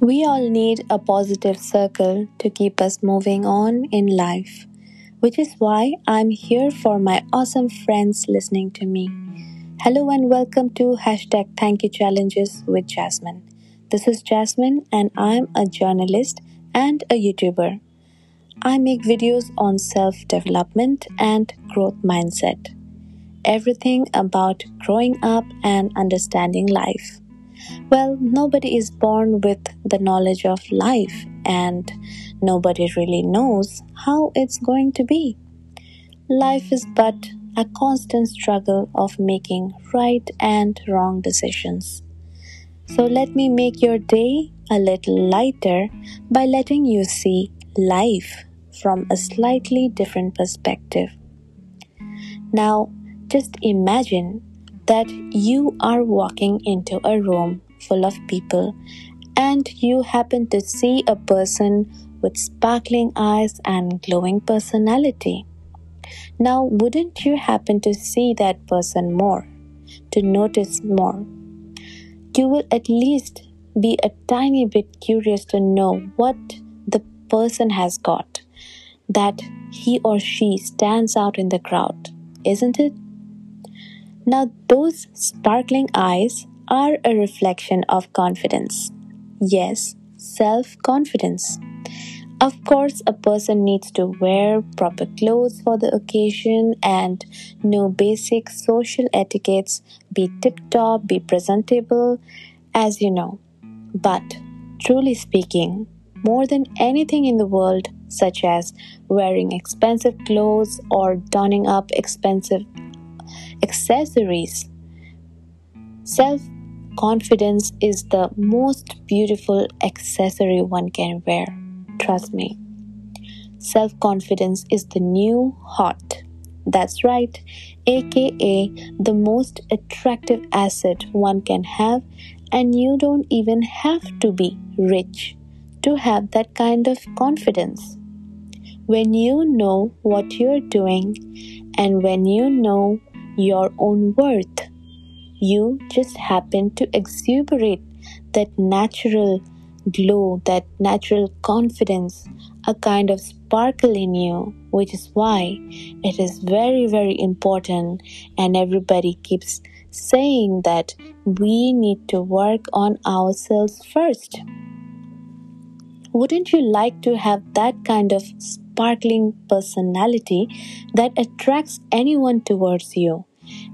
We all need a positive circle to keep us moving on in life, which is why I'm here for my awesome friends listening to me. Hello and welcome to hashtag Thank You Challenges with Jasmine. This is Jasmine and I'm a journalist and a YouTuber. I make videos on self development and growth mindset. Everything about growing up and understanding life. Well, nobody is born with the knowledge of life, and nobody really knows how it's going to be. Life is but a constant struggle of making right and wrong decisions. So, let me make your day a little lighter by letting you see life from a slightly different perspective. Now, just imagine that you are walking into a room full of people and you happen to see a person with sparkling eyes and glowing personality. Now, wouldn't you happen to see that person more, to notice more? You will at least be a tiny bit curious to know what the person has got, that he or she stands out in the crowd, isn't it? Now, those sparkling eyes are a reflection of confidence. Yes, self confidence. Of course, a person needs to wear proper clothes for the occasion and know basic social etiquettes, be tip top, be presentable, as you know. But, truly speaking, more than anything in the world, such as wearing expensive clothes or donning up expensive accessories. Self confidence is the most beautiful accessory one can wear. Trust me. Self confidence is the new hot. That's right, aka the most attractive asset one can have, and you don't even have to be rich to have that kind of confidence. When you know what you're doing and when you know your own worth. You just happen to exuberate that natural glow, that natural confidence, a kind of sparkle in you, which is why it is very, very important. And everybody keeps saying that we need to work on ourselves first. Wouldn't you like to have that kind of sparkling personality that attracts anyone towards you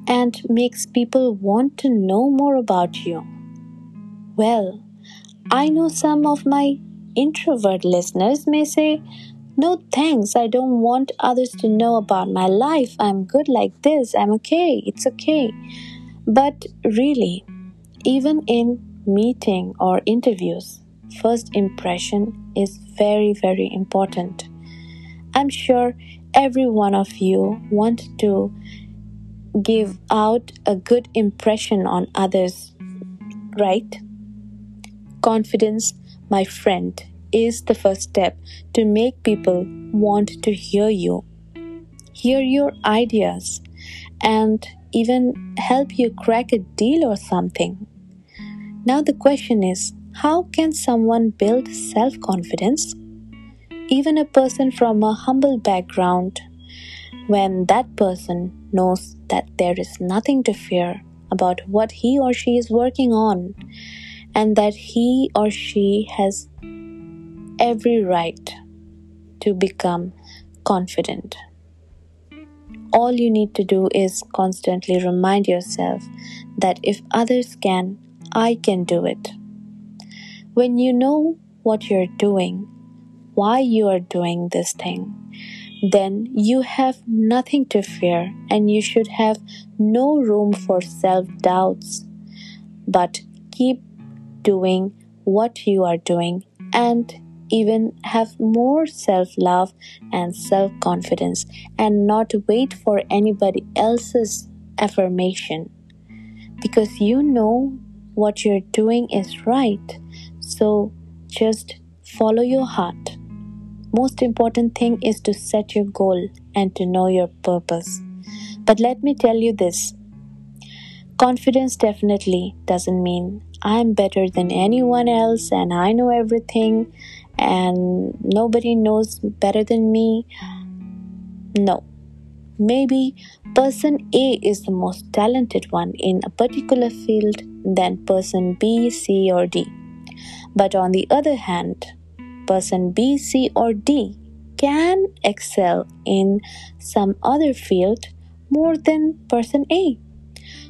and makes people want to know more about you? Well, I know some of my introvert listeners may say, No thanks, I don't want others to know about my life. I'm good like this. I'm okay. It's okay. But really, even in meeting or interviews, first impression is very, very important. I'm sure every one of you want to give out a good impression on others, right? Confidence, my friend, is the first step to make people want to hear you, hear your ideas, and even help you crack a deal or something. Now, the question is how can someone build self confidence? Even a person from a humble background, when that person knows that there is nothing to fear about what he or she is working on, and that he or she has every right to become confident. All you need to do is constantly remind yourself that if others can, I can do it. When you know what you're doing, why you are doing this thing, then you have nothing to fear and you should have no room for self doubts. But keep doing what you are doing and even have more self love and self confidence and not wait for anybody else's affirmation because you know what you're doing is right. So just follow your heart most important thing is to set your goal and to know your purpose. But let me tell you this Confidence definitely doesn't mean I'm better than anyone else and I know everything and nobody knows better than me. No. Maybe person A is the most talented one in a particular field than person B, C, or D. But on the other hand, person B, C, or D can excel in some other field more than person A.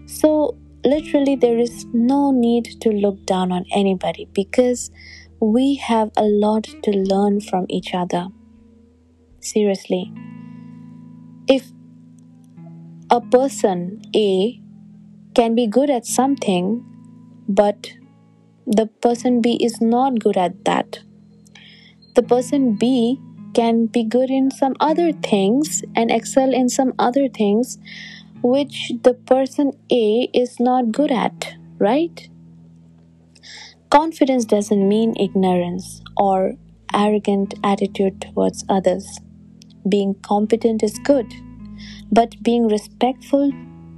So, literally, there is no need to look down on anybody because we have a lot to learn from each other. Seriously. If a person A can be good at something, but the person B is not good at that, the person B can be good in some other things and excel in some other things which the person A is not good at, right? Confidence doesn't mean ignorance or arrogant attitude towards others. Being competent is good, but being respectful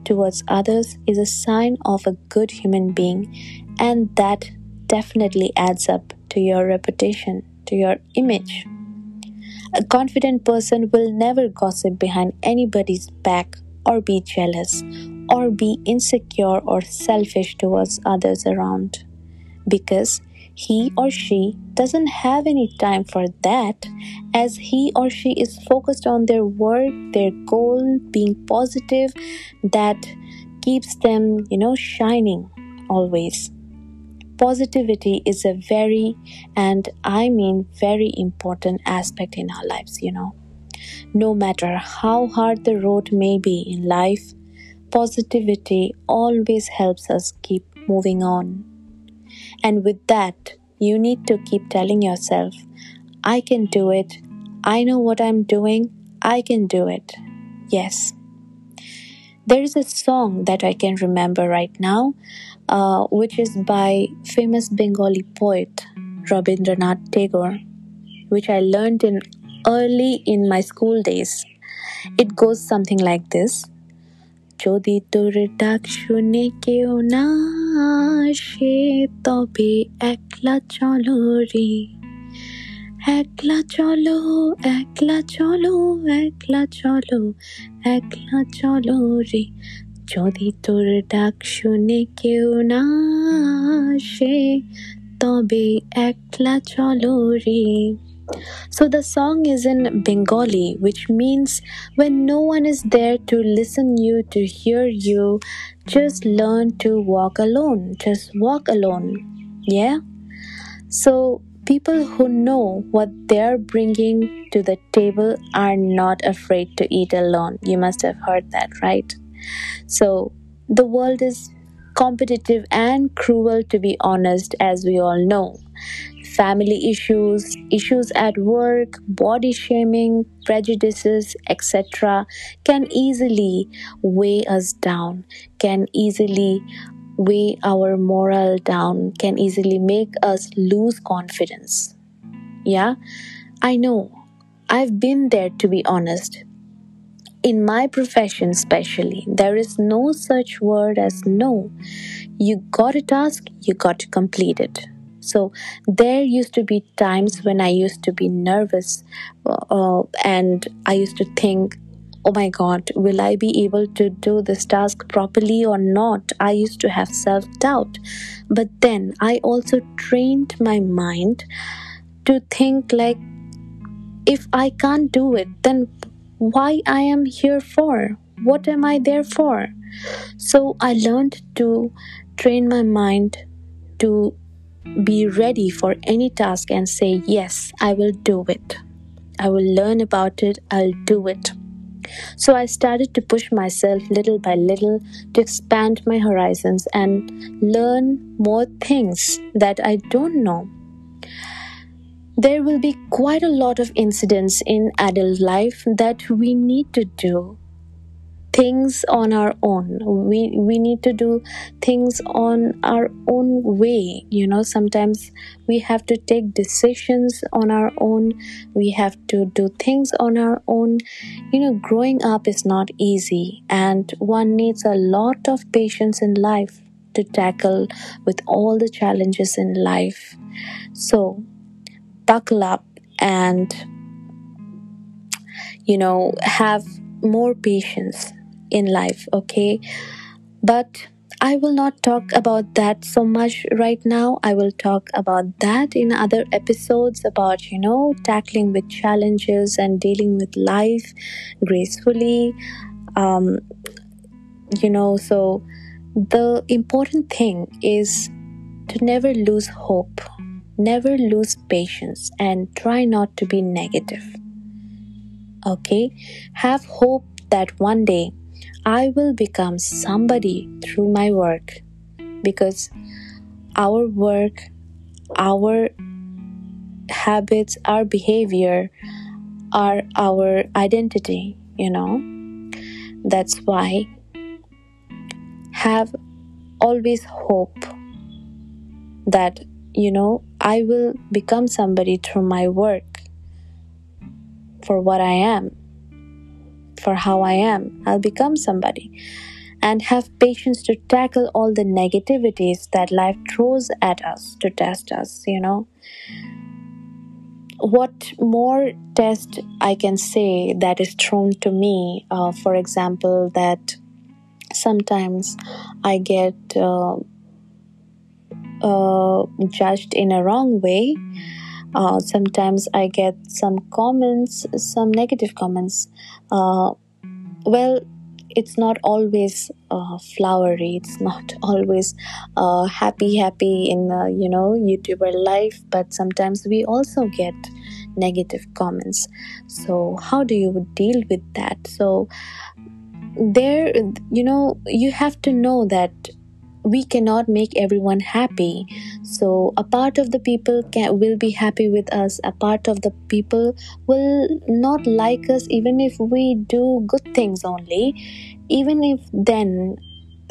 towards others is a sign of a good human being, and that definitely adds up to your reputation, to your image. A confident person will never gossip behind anybody's back or be jealous or be insecure or selfish towards others around because he or she doesn't have any time for that as he or she is focused on their work their goal being positive that keeps them you know shining always positivity is a very and i mean very important aspect in our lives you know no matter how hard the road may be in life, positivity always helps us keep moving on. And with that, you need to keep telling yourself, I can do it. I know what I'm doing. I can do it. Yes. There is a song that I can remember right now, uh, which is by famous Bengali poet Rabindranath Tagore, which I learned in early in my school days. It goes something like this যদি তোর ডাক শুনে কেউ না আসে তবে একলা চলো রে একলা চলো একলা চলো একলা চলো একলা চলো রে যদি তোর ডাক শুনে কেউ না আসে তবে একলা চলো রে so the song is in Bengali, which means when no one is there to listen you, to hear you, just learn to walk alone. Just walk alone. Yeah? So people who know what they're bringing to the table are not afraid to eat alone. You must have heard that, right? So the world is competitive and cruel, to be honest, as we all know family issues, issues at work, body shaming, prejudices, etc., can easily weigh us down, can easily weigh our moral down, can easily make us lose confidence. Yeah, I know. I've been there to be honest. In my profession, especially, there is no such word as no. You got a task, you got to complete it. So there used to be times when I used to be nervous uh, and I used to think, oh my god, will I be able to do this task properly or not? I used to have self doubt. But then I also trained my mind to think like, if I can't do it, then why I am here for? What am I there for? So I learned to train my mind to be ready for any task and say, Yes, I will do it. I will learn about it, I'll do it. So I started to push myself little by little to expand my horizons and learn more things that I don't know. There will be quite a lot of incidents in adult life that we need to do things on our own. We we need to do things on our own way you know. Sometimes we have to take decisions on our own. We have to do things on our own. You know growing up is not easy and one needs a lot of patience in life to tackle with all the challenges in life. So buckle up and you know have more patience in life, okay? But I will not talk about that so much right now. I will talk about that in other episodes about, you know, tackling with challenges and dealing with life gracefully. Um, you know, so the important thing is to never lose hope, never lose patience, and try not to be negative. Okay? Have hope that one day I will become somebody through my work because our work, our habits, our behavior are our identity, you know. That's why have always hope that you know I will become somebody through my work for what I am for how I am. I'll become somebody. And have patience to tackle all the negativities that life throws at us to test us, you know. What more test I can say that is thrown to me, uh, for example, that sometimes I get uh, uh, judged in a wrong way. Uh, sometimes I get some comments, some negative comments. Uh, well it's not always uh, flowery. It's not always uh, happy happy in you know youtuber life but sometimes we also get negative comments. So how do you deal with that? So there you know you have to know that we cannot make everyone happy. So a part of the people can, will be happy with us. A part of the people will not like us even if we do good things only. Even if then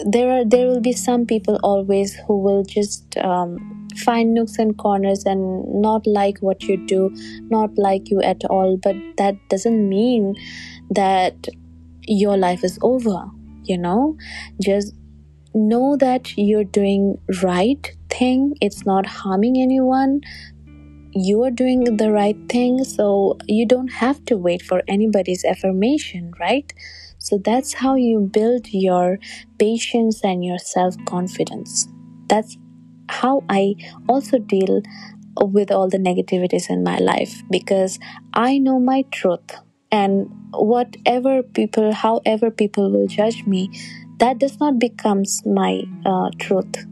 there are there will be some people always who will just um, find nooks and corners and not like what you do not like you at all. But that doesn't mean that your life is over you know? Just know that you're doing right thing it's not harming anyone. You are doing the right thing so you don't have to wait for anybody's affirmation right? So that's how you build your patience and your self confidence that's how i also deal with all the negativities in my life because i know my truth and whatever people however people will judge me that does not becomes my uh, truth.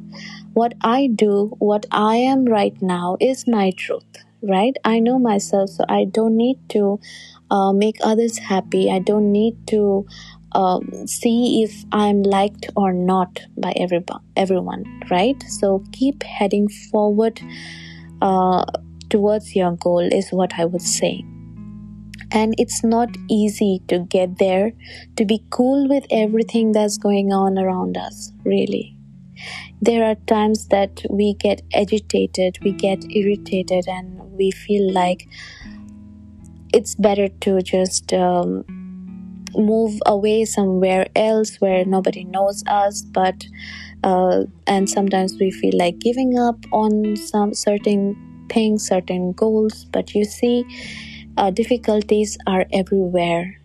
What i do what i am right now is my truth right? I know myself so i don't need to uh, make others happy. I don't need to um, see if i'm liked or not by everyone everyone right? So keep heading forward uh, towards your goal is what i would say and it's not easy to get there, to be cool with everything that's going on around us, really. There are times that we get agitated, we get irritated, and we feel like it's better to just um, move away somewhere else where nobody knows us but uh, and sometimes we feel like giving up on some certain things certain goals but you see uh, difficulties are everywhere.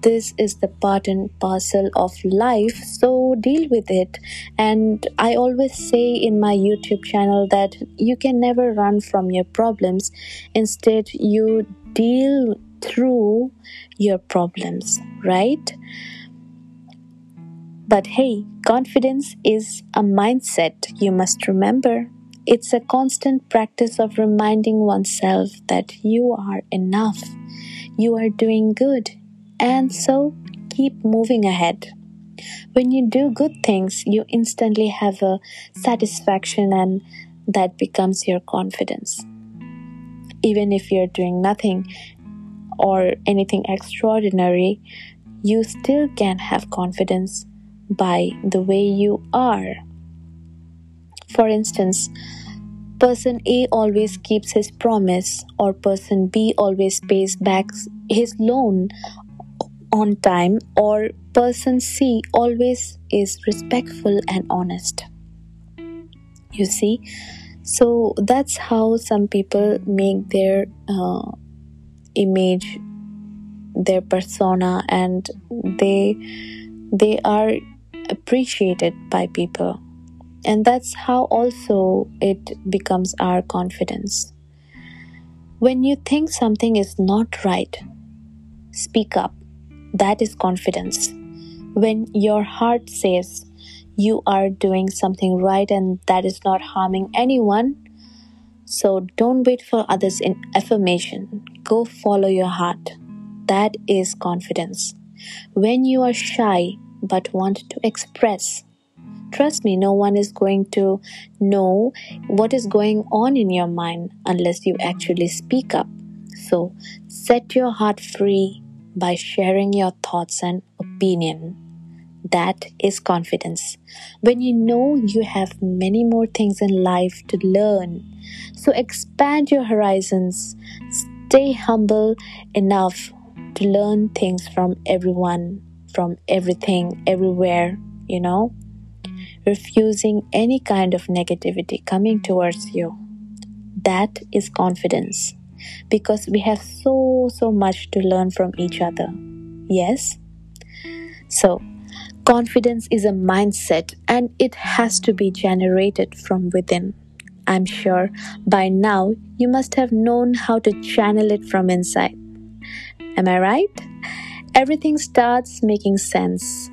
This is the part and parcel of life, so deal with it. And I always say in my YouTube channel that you can never run from your problems. Instead, you deal through your problems, right? But hey, confidence is a mindset you must remember. It's a constant practice of reminding oneself that you are enough, you are doing good, and so keep moving ahead. When you do good things, you instantly have a satisfaction, and that becomes your confidence. Even if you're doing nothing or anything extraordinary, you still can have confidence by the way you are. For instance, person A always keeps his promise, or person B always pays back his loan on time, or person C always is respectful and honest. You see, so that's how some people make their uh, image, their persona, and they they are appreciated by people and that's how also it becomes our confidence. When you think something is not right, speak up. That is confidence. When your heart says you are doing something right and that is not harming anyone, so don't wait for others in affirmation. Go follow your heart. That is confidence. When you are shy but want to express, Trust me, no one is going to know what is going on in your mind unless you actually speak up. So, set your heart free by sharing your thoughts and opinion. That is confidence. When you know you have many more things in life to learn, so expand your horizons. Stay humble enough to learn things from everyone, from everything, everywhere, you know refusing any kind of negativity coming towards you. That is confidence because we have so, so much to learn from each other. Yes? So, confidence is a mindset and it has to be generated from within. I'm sure by now you must have known how to channel it from inside. Am I right? Everything starts making sense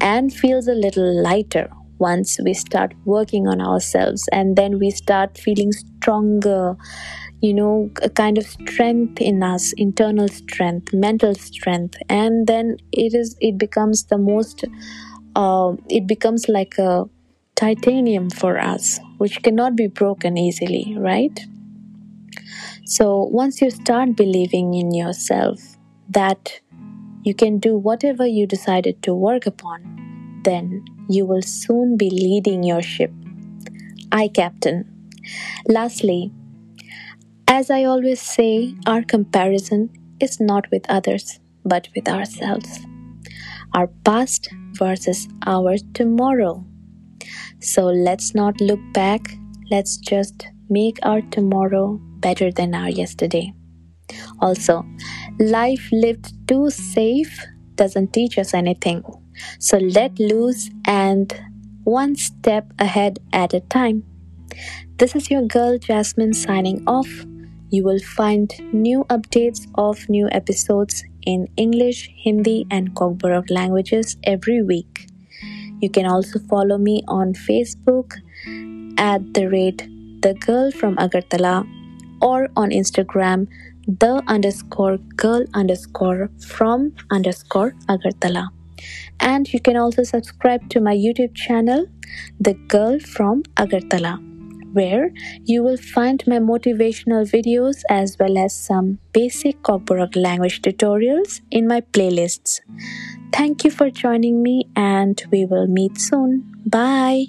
and feels a little lighter once we start working on ourselves and then we start feeling stronger you know a kind of strength in us internal strength mental strength. And then it is it becomes the most uh, it becomes like a titanium for us which cannot be broken easily right? So once you start believing in yourself that you can do whatever you decided to work upon then you will soon be leading your ship. I, Captain. Lastly, as I always say, our comparison is not with others, but with ourselves. Our past versus our tomorrow. So let's not look back, let's just make our tomorrow better than our yesterday. Also, life lived too safe doesn't teach us anything. So let loose and one step ahead at a time. This is your girl Jasmine signing off. You will find new updates of new episodes in English, Hindi, and Kokborok languages every week. You can also follow me on Facebook at the rate the girl from Agartala or on Instagram the underscore girl underscore from underscore Agartala. And you can also subscribe to my YouTube channel, The Girl from Agartala, where you will find my motivational videos as well as some basic Kokborok language tutorials in my playlists. Thank you for joining me, and we will meet soon. Bye.